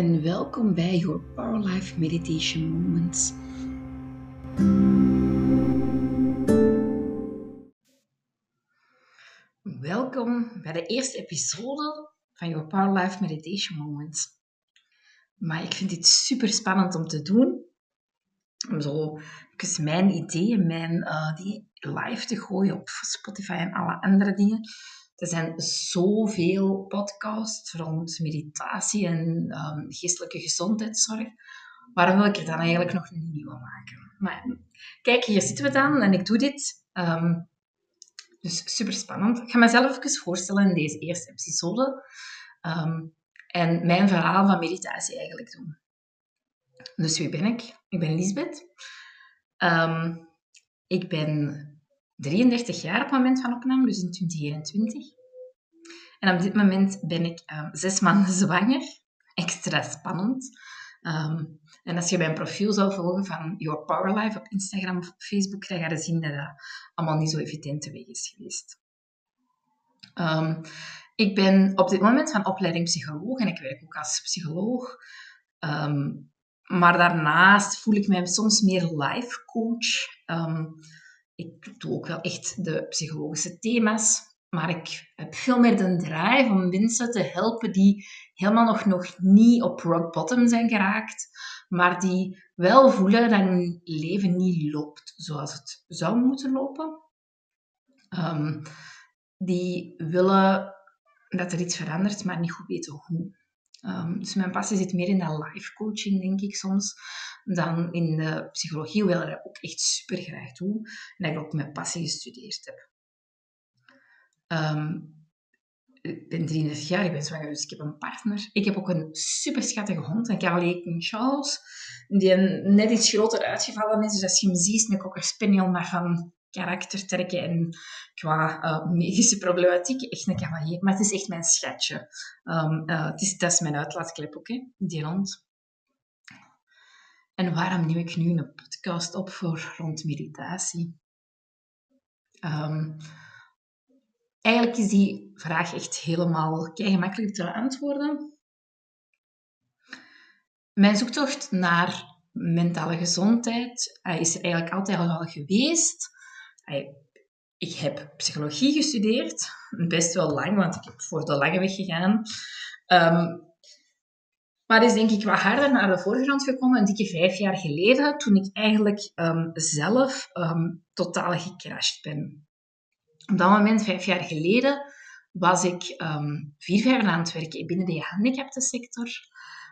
en welkom bij Your Power Life Meditation Moments. Welkom bij de eerste episode van Your Power Life Meditation Moments. Maar ik vind dit super spannend om te doen. Om zo mijn ideeën, mijn, uh, die live te gooien op Spotify en alle andere dingen. Er zijn zoveel podcasts rond meditatie en um, geestelijke gezondheidszorg. Waarom wil ik er dan eigenlijk nog een nieuwe maken? Maar kijk, hier zitten we dan en ik doe dit. Um, dus super spannend. Ik ga mezelf even voorstellen in deze eerste episode. Um, en mijn verhaal van meditatie eigenlijk doen. Dus wie ben ik? Ik ben Lisbeth. Ik ben 33 jaar op het moment van opname, dus in 2021. En op dit moment ben ik um, zes maanden zwanger. Extra spannend. Um, en als je mijn profiel zou volgen van Your Power Life op Instagram of Facebook, dan ga je zien dat dat allemaal niet zo evident te weg is geweest. Um, ik ben op dit moment van opleiding psycholoog en ik werk ook als psycholoog. Maar daarnaast voel ik mij soms meer life coach. Ik doe ook wel echt de psychologische thema's. Maar ik heb veel meer de drive om mensen te helpen die helemaal nog, nog niet op rock bottom zijn geraakt. Maar die wel voelen dat hun leven niet loopt zoals het zou moeten lopen. Um, die willen dat er iets verandert, maar niet goed weten hoe. Um, dus mijn passie zit meer in dat life coaching, denk ik soms, dan in de psychologie, hoewel ik ook echt super graag doe en dat ik ook mijn passie gestudeerd heb. Um, ik ben 33 jaar, ik ben zwanger, dus ik heb een partner. Ik heb ook een super schattige hond, een Cavalier Charles, die net iets groter uitgevallen is. Dus als je hem ziet, is een cocker spaniel, maar van karaktertrekken en qua uh, medische problematiek echt een cavalier. Maar het is echt mijn schatje. Um, uh, het is, dat is mijn uitlaatklep ook, hè, die hond. En waarom neem ik nu een podcast op voor rond meditatie? Um, eigenlijk is die vraag echt helemaal gemakkelijk te beantwoorden. Mijn zoektocht naar mentale gezondheid uh, is er eigenlijk altijd al geweest ik heb psychologie gestudeerd, best wel lang, want ik heb voor de lange weg gegaan. Um, maar is denk ik wat harder naar de voorgrond gekomen een dikke vijf jaar geleden, toen ik eigenlijk um, zelf um, totaal gecrashed ben. Op dat moment, vijf jaar geleden, was ik um, vier, vijf aan het werken binnen de gehandicaptensector.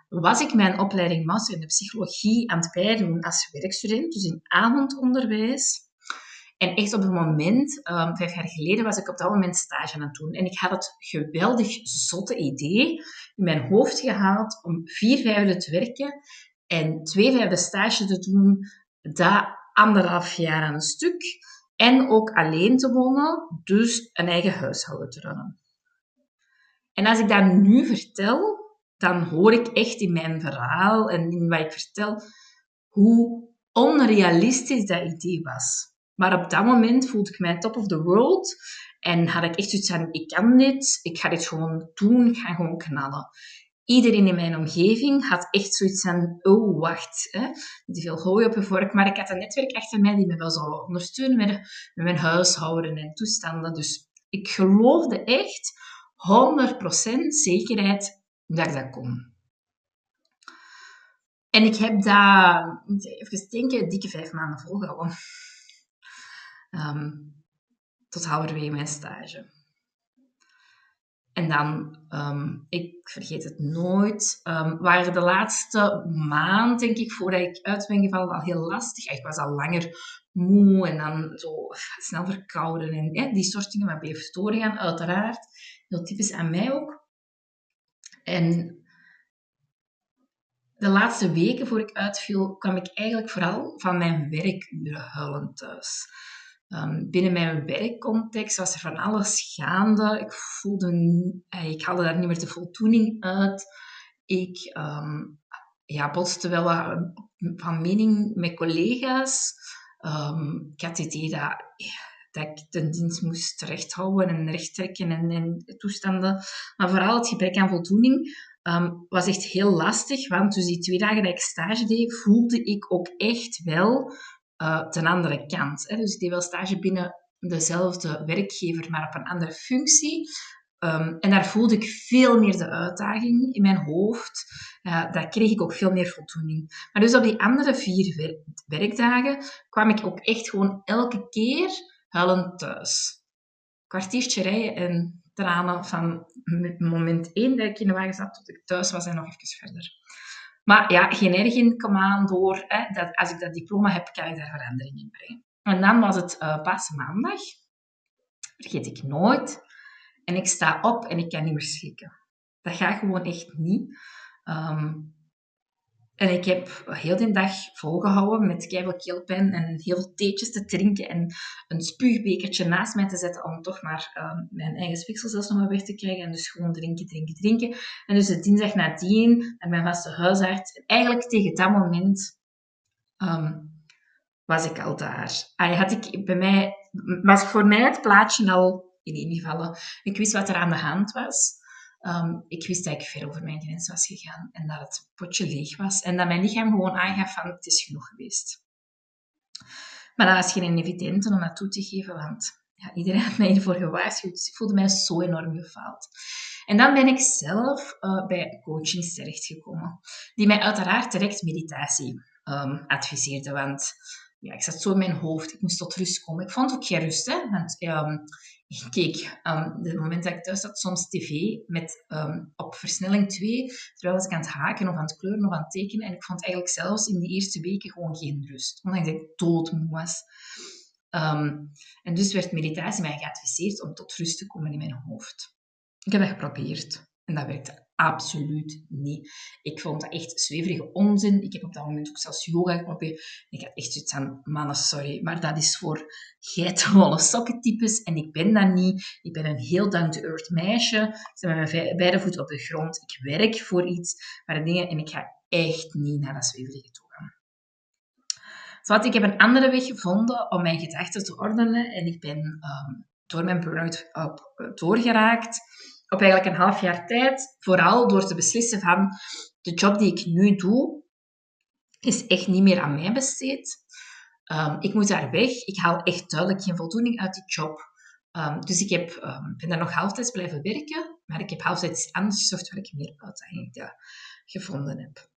Was ik mijn opleiding master in de psychologie aan het bijdoen als werkstudent, dus in avondonderwijs. En echt op het moment, um, vijf jaar geleden, was ik op dat moment stage aan het doen. En ik had het geweldig zotte idee in mijn hoofd gehaald om vier vijfde te werken en twee vijfde stage te doen, dat anderhalf jaar aan een stuk. En ook alleen te wonen, dus een eigen huishouden te runnen. En als ik dat nu vertel, dan hoor ik echt in mijn verhaal en in wat ik vertel, hoe onrealistisch dat idee was. Maar op dat moment voelde ik mij top of the world. En had ik echt zoiets van, ik kan dit, ik ga dit gewoon doen, ik ga gewoon knallen. Iedereen in mijn omgeving had echt zoiets van, oh, wacht, hè, niet veel hooi op je vork. Maar ik had een netwerk achter mij die me wel zou ondersteunen met, met mijn huishouden en toestanden. Dus ik geloofde echt 100% zekerheid dat ik dat kon. En ik heb dat, even denken, dikke vijf maanden volgehouden um, tot halverwege mijn stage. En dan, um, ik vergeet het nooit, um, waren de laatste maand, denk ik, voordat ik uit ben gevallen, al heel lastig. Ik was al langer moe en dan zo snel verkouden en die soort dingen, maar bleef doorgaan, uiteraard. Heel typisch aan mij ook. En de laatste weken voor ik uitviel, kwam ik eigenlijk vooral van mijn werkuren huilend thuis. Um, binnen mijn werkcontext was er van alles gaande. Ik voelde, eh, ik haalde daar niet meer de voldoening uit. Ik um, ja, botste wel wat van mening met collega's. Um, ik had het idee dat, dat ik de dienst moest rechthouden en rechttrekken en, en toestanden. Maar vooral het gebrek aan voldoening was echt heel lastig, want dus die twee dagen dat ik stage deed, voelde ik ook echt wel uh, ten andere kant. Hè. Dus ik deed wel stage binnen dezelfde werkgever, maar op een andere functie. Um, en daar voelde ik veel meer de uitdaging in mijn hoofd. Uh, daar kreeg ik ook veel meer voldoening. Maar dus op die andere vier werkdagen kwam ik ook echt gewoon elke keer huilend thuis. Kwartiertje rijden en tranen van moment één dat ik in de wagen zat tot ik thuis was en nog even verder. Maar ja, geen erg in, kom aan, door. Hè, dat, als ik dat diploma heb, kan ik daar verandering in brengen. En dan was het uh, maandag. Vergeet ik nooit. En ik sta op en ik kan niet meer slikken. Dat gaat gewoon echt niet. Um, en ik heb heel de dag volgehouden met keihard keelpijn en heel veel theetjes te drinken en een spuugbekertje naast mij te zetten om toch maar uh, mijn eigen spiksel zelfs nog maar weg te krijgen. En dus gewoon drinken, drinken, drinken. En dus de dinsdag nadien en mijn vaste huisarts. En eigenlijk tegen dat moment um, was ik al daar. Ay, had ik bij mij, was voor mij het plaatje al ineengevallen. Ik wist wat er aan de hand was. Um, ik wist dat ik ver over mijn grens was gegaan en dat het potje leeg was. En dat mijn lichaam gewoon aangaf van, het is genoeg geweest. Maar dat was geen evidente om dat toe te geven, want ja, iedereen had mij hiervoor gewaarschuwd. Dus ik voelde mij zo enorm gefaald. En dan ben ik zelf uh, bij coachings terechtgekomen, die mij uiteraard direct meditatie um, adviseerden. Want ja, ik zat zo in mijn hoofd, ik moest tot rust komen. Ik vond ook geen rust, hè, want um, ik keek um, de moment dat ik thuis zat soms tv met um, op versnelling 2, terwijl ik aan het haken of aan het kleuren of aan het tekenen. En ik vond eigenlijk zelfs in die eerste weken gewoon geen rust, omdat ik doodmoe was. En dus werd meditatie mij geadviseerd om tot rust te komen in mijn hoofd. Ik heb dat geprobeerd en dat werkte absoluut niet. Ik vond dat echt zweverige onzin. Ik heb op dat moment ook zelfs yoga geprobeerd. Ik had echt zoiets aan, mannen, sorry, maar dat is voor geitenwolle sokkentypes en ik ben dat niet. Ik ben een heel down-to-earth meisje. Ik sta met mijn beide voeten op de grond. Ik werk voor iets, maar dingen, en ik ga echt niet naar dat zweverige toe gaan. Zodat ik heb een andere weg gevonden om mijn gedachten te ordenen en ik ben um, door mijn burn-out doorgeraakt op eigenlijk een half jaar tijd, vooral door te beslissen van de job die ik nu doe, is echt niet meer aan mij besteed. Um, ik moet daar weg. Ik haal echt duidelijk geen voldoening uit die job. Um, dus ik heb, um, ben daar nog halftijds blijven werken, maar ik heb halftijds anders gezocht waar ik meer uitdaging ja, gevonden heb.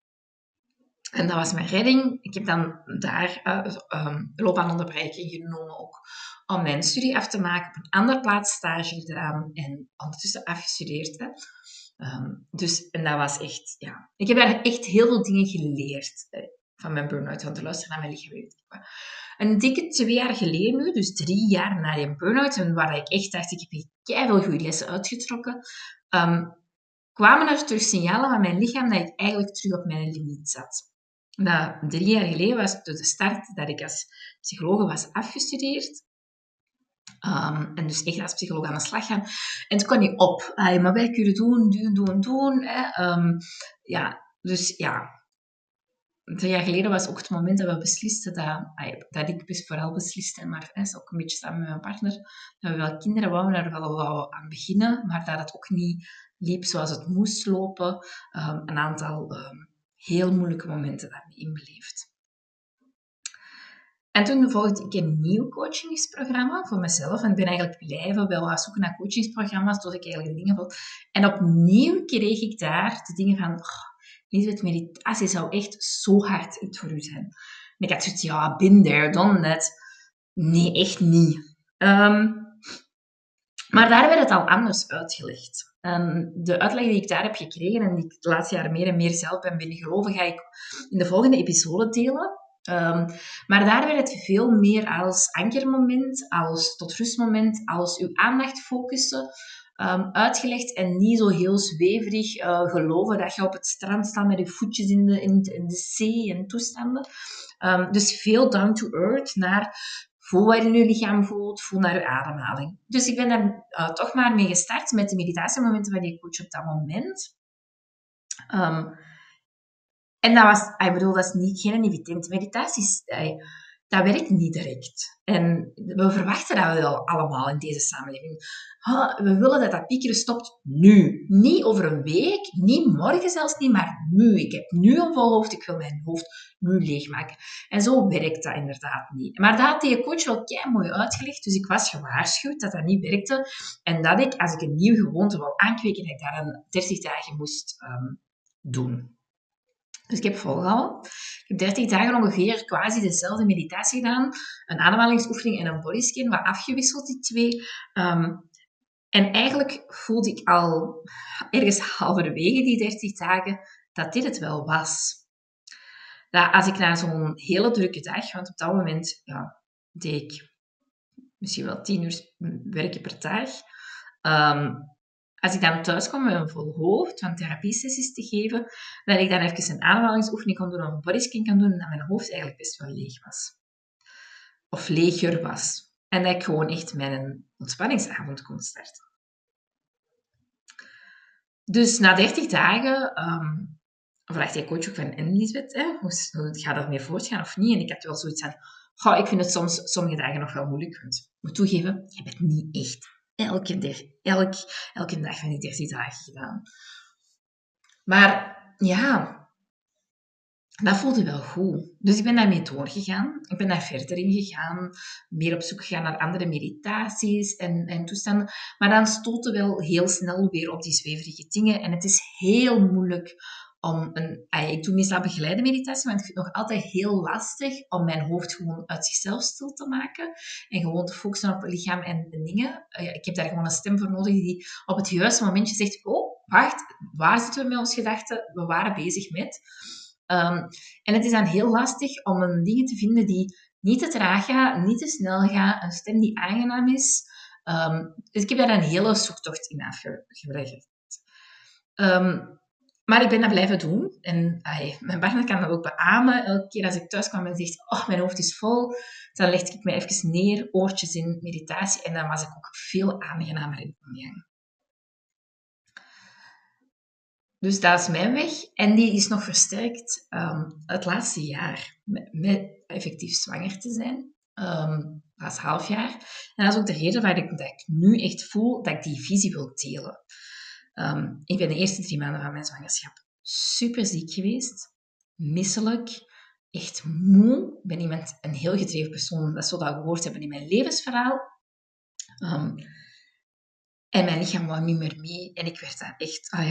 En dat was mijn redding. Ik heb dan daar uh, loopbaanonderbreking genomen ook om mijn studie af te maken, op een andere plaats stage gedaan en ondertussen afgestudeerd. Hè. Um, dus, en dat was echt, ja... Ik heb daar echt heel veel dingen geleerd hè, van mijn burn-out, van te luisteren naar mijn lichaam. Een dikke twee jaar geleden nu, dus drie jaar na die burn-out, en waar ik echt dacht, ik heb hier veel goede lessen uitgetrokken, um, kwamen er terug signalen van mijn lichaam dat ik eigenlijk terug op mijn limiet zat. Dat drie jaar geleden was de start dat ik als psycholoog was afgestudeerd. Um, en dus echt als psycholoog aan de slag gaan. En het kon niet op. Ay, maar wij kunnen doen, doen, doen, doen. Hè. Um, ja, dus ja. Drie jaar geleden was ook het moment dat we beslisten, dat, dat ik vooral besliste, maar hè, is ook een beetje samen met mijn partner, dat we wel kinderen wouden, daar wel aan beginnen, maar dat het ook niet liep zoals het moest lopen. Um, een aantal heel moeilijke momenten daarmee inbeleefd. En toen volgde ik een nieuw coachingsprogramma voor mezelf. En ben eigenlijk blijven wel zoeken naar coachingsprogramma's tot ik eigenlijk dingen vond. En opnieuw kreeg ik daar de dingen van... Oh, Lisbeth, meditatie zou echt zo hard iets voor u zijn. En ik had zoiets, ja, been there, done that. Nee, echt niet. Um, maar daar werd het al anders uitgelegd. En de uitleg die ik daar heb gekregen en die ik de laatste jaren meer en meer zelf ben binnen geloven, ga ik in de volgende episode delen. Um, maar daar werd het veel meer als ankermoment, als tot rustmoment, als uw aandacht focussen um, uitgelegd en niet zo heel zweverig uh, geloven dat je op het strand staat met je voetjes in de, in, de zee en toestanden. Um, dus veel down to earth naar voel wat je in je lichaam voelt, voel naar je ademhaling. Dus ik ben daar uh, toch maar mee gestart met de meditatiemomenten van die coach op dat moment. En dat was, ik bedoel, dat is niet geen evidente meditatie. dat werkt niet direct. En we verwachten dat wel allemaal in deze samenleving. we willen dat dat piekeren stopt nu. Niet over een week, niet morgen zelfs niet, maar nu. Ik heb nu een vol hoofd, ik wil mijn hoofd nu leegmaken. En zo werkt dat inderdaad niet. Maar dat had die coach wel kei mooi uitgelegd, dus ik was gewaarschuwd dat dat niet werkte. En dat ik, als ik een nieuwe gewoonte wil aankweken, dat ik daar een 30 dagen moest um, doen. Dus ik heb volgehouden. Ik heb 30 dagen ongeveer quasi dezelfde meditatie gedaan. Een ademhalingsoefening en een bodyscan, wat afgewisseld die twee. Ehm, en eigenlijk voelde ik al ergens halverwege die 30 dagen dat dit het wel was. Dat als ik na zo'n hele drukke dag, want op dat moment ja, deed ik misschien wel 10 uur werken per dag, ehm, als ik dan thuis kwam met een vol hoofd van therapiesessies te geven, dat ik dan even een ademhalingsoefening kon doen of een bodyscan kan doen en dat mijn hoofd eigenlijk best wel leeg was. Of leger was. En dat ik gewoon echt mijn ontspanningsavond kon starten. Dus na 30 dagen um, vraagt hij coach ook van, en hè, hoe, gaat dat meer voortgaan of niet? En ik had wel zoiets van, ik vind het soms sommige dagen nog wel moeilijk. Ik moet toegeven, je bent niet echt elke, elk, elke dag van die 30 dagen gedaan. Maar ja, dat voelde wel goed. Dus ik ben daarmee doorgegaan. Ik ben daar verder in gegaan. Meer op zoek gegaan naar andere meditaties en, en toestanden. Maar dan stoten wel heel snel weer op die zweverige dingen. En het is heel moeilijk om een... Ik doe meestal begeleide meditatie, maar ik vind het nog altijd heel lastig om mijn hoofd gewoon uit zichzelf stil te maken. En gewoon te focussen op het lichaam en de dingen. Ik heb daar gewoon een stem voor nodig die op het juiste momentje zegt... Oh, wacht, waar zitten we met onze gedachten? We waren bezig met... Um, en het is dan heel lastig om een dingen te vinden die niet te traag gaan, niet te snel gaan, een stem die aangenaam is. Um, dus ik heb daar een hele zoektocht in afgelegd. Um, maar ik ben dat blijven doen. En mijn partner kan dat ook beamen. Elke keer als ik thuis kwam en zegt, oh, mijn hoofd is vol, dan legde ik me even neer, oortjes in, meditatie. En dan was ik ook veel aangenamer in omgang. Dus dat is mijn weg. En die is nog versterkt um, het laatste jaar met, effectief zwanger te zijn. Um, dat is half jaar. En dat is ook de reden waarom ik, ik nu echt voel dat ik die visie wil delen. Um, ik ben de eerste drie maanden van mijn zwangerschap super ziek geweest. Misselijk. Echt moe. Ik ben iemand, een heel gedreven persoon. Dat zou dat gehoord hebben in mijn levensverhaal. en mijn lichaam wou niet meer mee. En ik werd daar echt... Ah,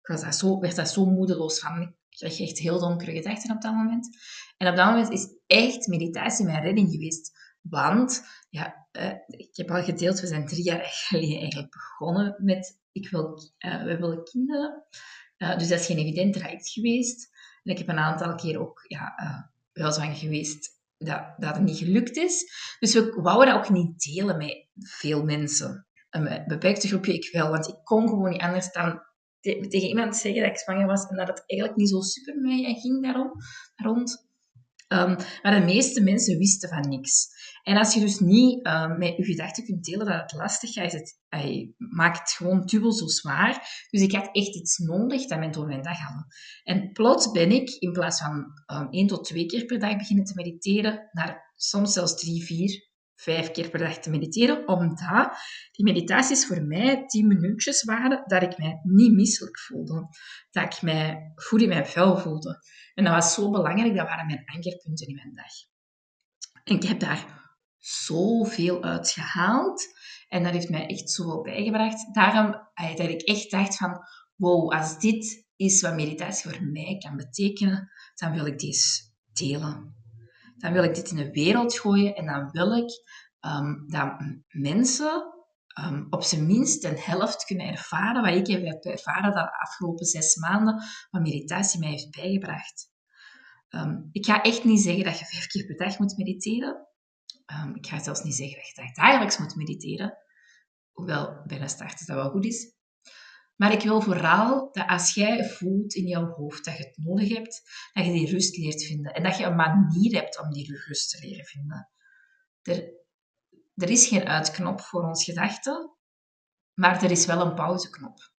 ik was daar zo, werd daar zo moedeloos van. Ik kreeg echt heel donkere gedachten op dat moment. En op dat moment is echt meditatie mijn redding geweest. Want, ja, uh, ik heb al gedeeld, we zijn drie jaar geleden eigenlijk begonnen met ik wil, uh, we willen kinderen. Uh, dus dat is geen evident traject geweest. En ik heb een aantal keer ook ja, wel zwanger geweest dat, dat het niet gelukt is. Dus we wouden dat ook niet delen met veel mensen. Een beperkte groepje ik wel, want ik kon gewoon niet anders dan tegen iemand zeggen dat ik zwanger was en dat het eigenlijk niet zo super mee ging daarom, rond. Um, maar de meeste mensen wisten van niks. En als je dus niet um, met je gedachten kunt delen dat het lastig is, het, maakt het gewoon dubbel zo zwaar. Dus ik had echt iets nodig dat mij door mijn dag haalde. En plots ben ik, in plaats van um, één tot twee keer per dag beginnen te mediteren, naar soms zelfs drie, vier, vijf keer per dag te mediteren, omdat die meditaties voor mij tien minuutjes waren dat ik mij niet misselijk voelde. Dat ik mij goed in mijn vel voelde. En dat was zo belangrijk, dat waren mijn ankerpunten in mijn dag. En ik heb daar zoveel uit gehaald. En dat heeft mij echt zoveel bijgebracht. Daarom dat ik echt dacht van, wow, als dit is wat meditatie voor mij kan betekenen, dan wil ik deze delen dan wil ik dit in de wereld gooien en dan wil ik um, dat mensen um, op zijn minst een helft kunnen ervaren wat ik heb ervaren de afgelopen zes maanden, wat meditatie mij heeft bijgebracht. Um, ik ga echt niet zeggen dat je vijf keer per dag moet mediteren. ik ga zelfs niet zeggen dat je dagelijks moet mediteren. Hoewel bij een start dat wel goed is. Maar ik wil vooral dat als jij voelt in jouw hoofd dat je het nodig hebt, dat je die rust leert vinden. En dat je een manier hebt om die rust te leren vinden. Er, er is geen uitknop voor ons gedachten, maar er is wel een pauzeknop.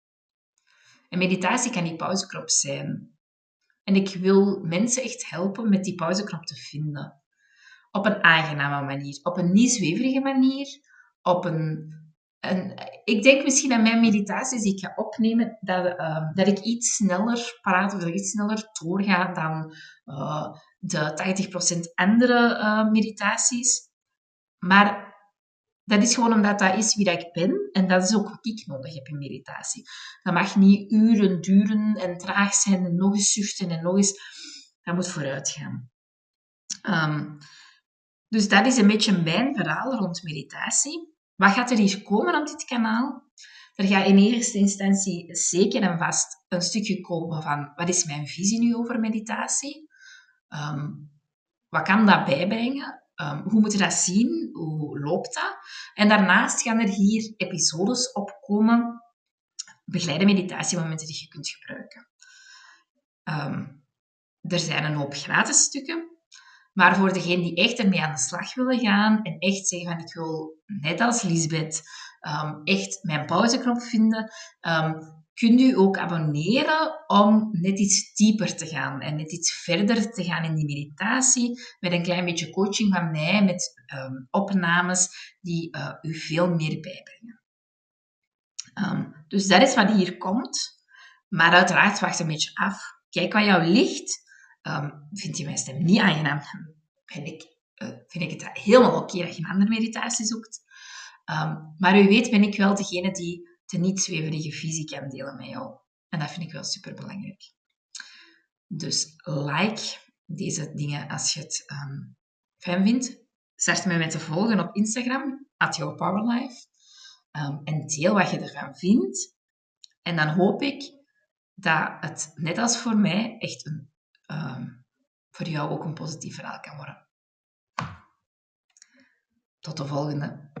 En meditatie kan die pauzeknop zijn. En ik wil mensen echt helpen met die pauzeknop te vinden. op een aangename manier, op een niet zweverige manier, op een, ik denk misschien aan mijn meditaties die ik ga opnemen, dat, ehm, dat ik iets sneller praat of dat ik iets sneller doorga dan uh, de 80% andere uh, meditaties. Maar dat is gewoon omdat dat is wie dat ik ben. En dat is ook wat ik nodig heb in meditatie. Dat mag niet uren duren en traag zijn en nog eens zuchten en nog eens... Dat moet vooruit gaan. Um, dus dat is een beetje mijn verhaal rond meditatie. Wat gaat er hier komen op dit kanaal? Er gaat in eerste instantie zeker en vast een stukje komen van wat is mijn visie nu over meditatie? Um, wat kan dat bijbrengen? Um, hoe moet je dat zien? Hoe loopt dat? En daarnaast gaan er hier episodes opkomen, begeleide meditatiemomenten die je kunt gebruiken. Um, er zijn een hoop gratis stukken, maar voor degenen die echt ermee aan de slag willen gaan en echt zeggen van ik wil, net als Lisbeth, um, echt mijn pauzeknop vinden, um, kunt u ook abonneren om net iets dieper te gaan en net iets verder te gaan in die meditatie met een klein beetje coaching van mij, met um, opnames die uh, u veel meer bijbrengen. Dus dat is wat hier komt. Maar uiteraard wacht een beetje af. Kijk wat jou ligt. Um, vindt je mijn stem niet aangenaam, vind ik, uh, vind ik het helemaal oké okay dat je een andere meditatie zoekt. maar u weet ben ik wel degene die de niet-zweverige visie kan delen met jou. En dat vind ik wel super belangrijk. Dus like deze dingen als je het um, fijn vindt. Start me met te volgen op Instagram, at yourpowerlife. Um, en deel wat je ervan vindt. En dan hoop ik dat het, net als voor mij, echt een, um, voor jou ook een positief verhaal kan worden. Tot de volgende.